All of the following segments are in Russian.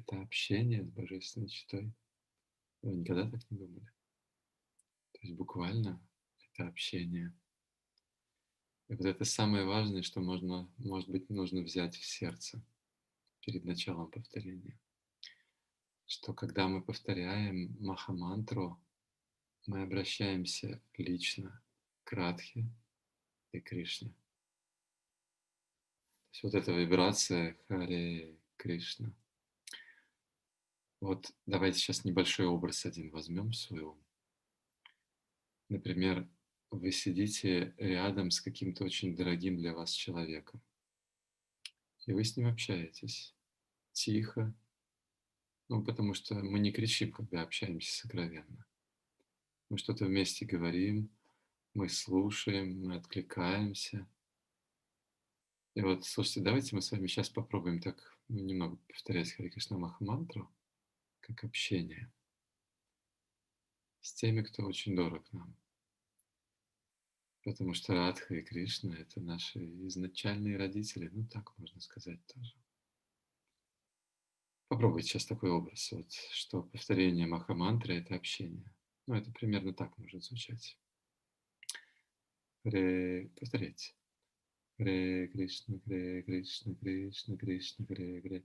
это общение с Божественной Читой. Вы никогда так не думали? То есть буквально это общение. И вот это самое важное, что можно, может быть, нужно взять в сердце перед началом повторения. Что когда мы повторяем Махамантру, мы обращаемся лично к Радхе и Кришне. То есть вот эта вибрация Харе Кришна. Вот давайте сейчас небольшой образ один возьмем ум. Например, вы сидите рядом с каким-то очень дорогим для вас человеком, и вы с ним общаетесь тихо, ну, потому что мы не кричим, когда общаемся сокровенно. Мы что-то вместе говорим, мы слушаем, мы откликаемся. И вот, слушайте, давайте мы с вами сейчас попробуем так немного повторять Хари Кришна Махамантру, как общение с теми, кто очень дорог нам. Потому что Радха и Кришна — это наши изначальные родители, ну так можно сказать тоже. Попробуйте сейчас такой образ, вот, что повторение Махамантры — это общение. Ну, это примерно так может звучать. Хре... Повторяйте. Хре Кришна, Хре Кришна, Кришна, Кришна, Хре.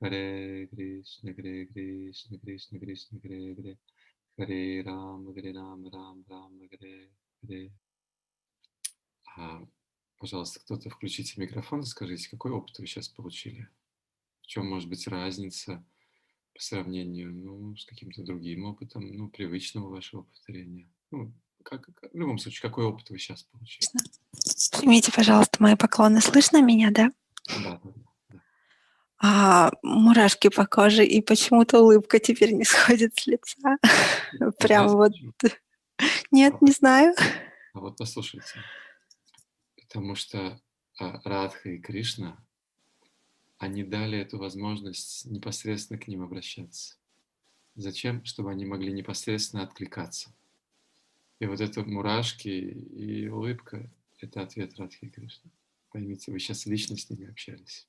Hare Krishna, Hare Krishna, Krishna Krishna, Hare Hare. Hare Ram, Hare Ram, Ram, Ram, Hare Hare. А, пожалуйста, кто-то включите микрофон и скажите, какой опыт вы сейчас получили? В чем может быть разница по сравнению ну, с каким-то другим опытом, ну, привычного вашего повторения? Ну, как, как, в любом случае, какой опыт вы сейчас получили? Примите, пожалуйста, мои поклоны. Слышно меня? Да, да, да. А, мурашки по коже, и почему-то улыбка теперь не сходит с лица. Прям вот. Нет, не знаю. А вот послушайте. Потому что а, Радха и Кришна, они дали эту возможность непосредственно к ним обращаться. Зачем? Чтобы они могли непосредственно откликаться. И вот это мурашки и улыбка – это ответ Радхи и Кришны. Поймите, вы сейчас лично с ними общались.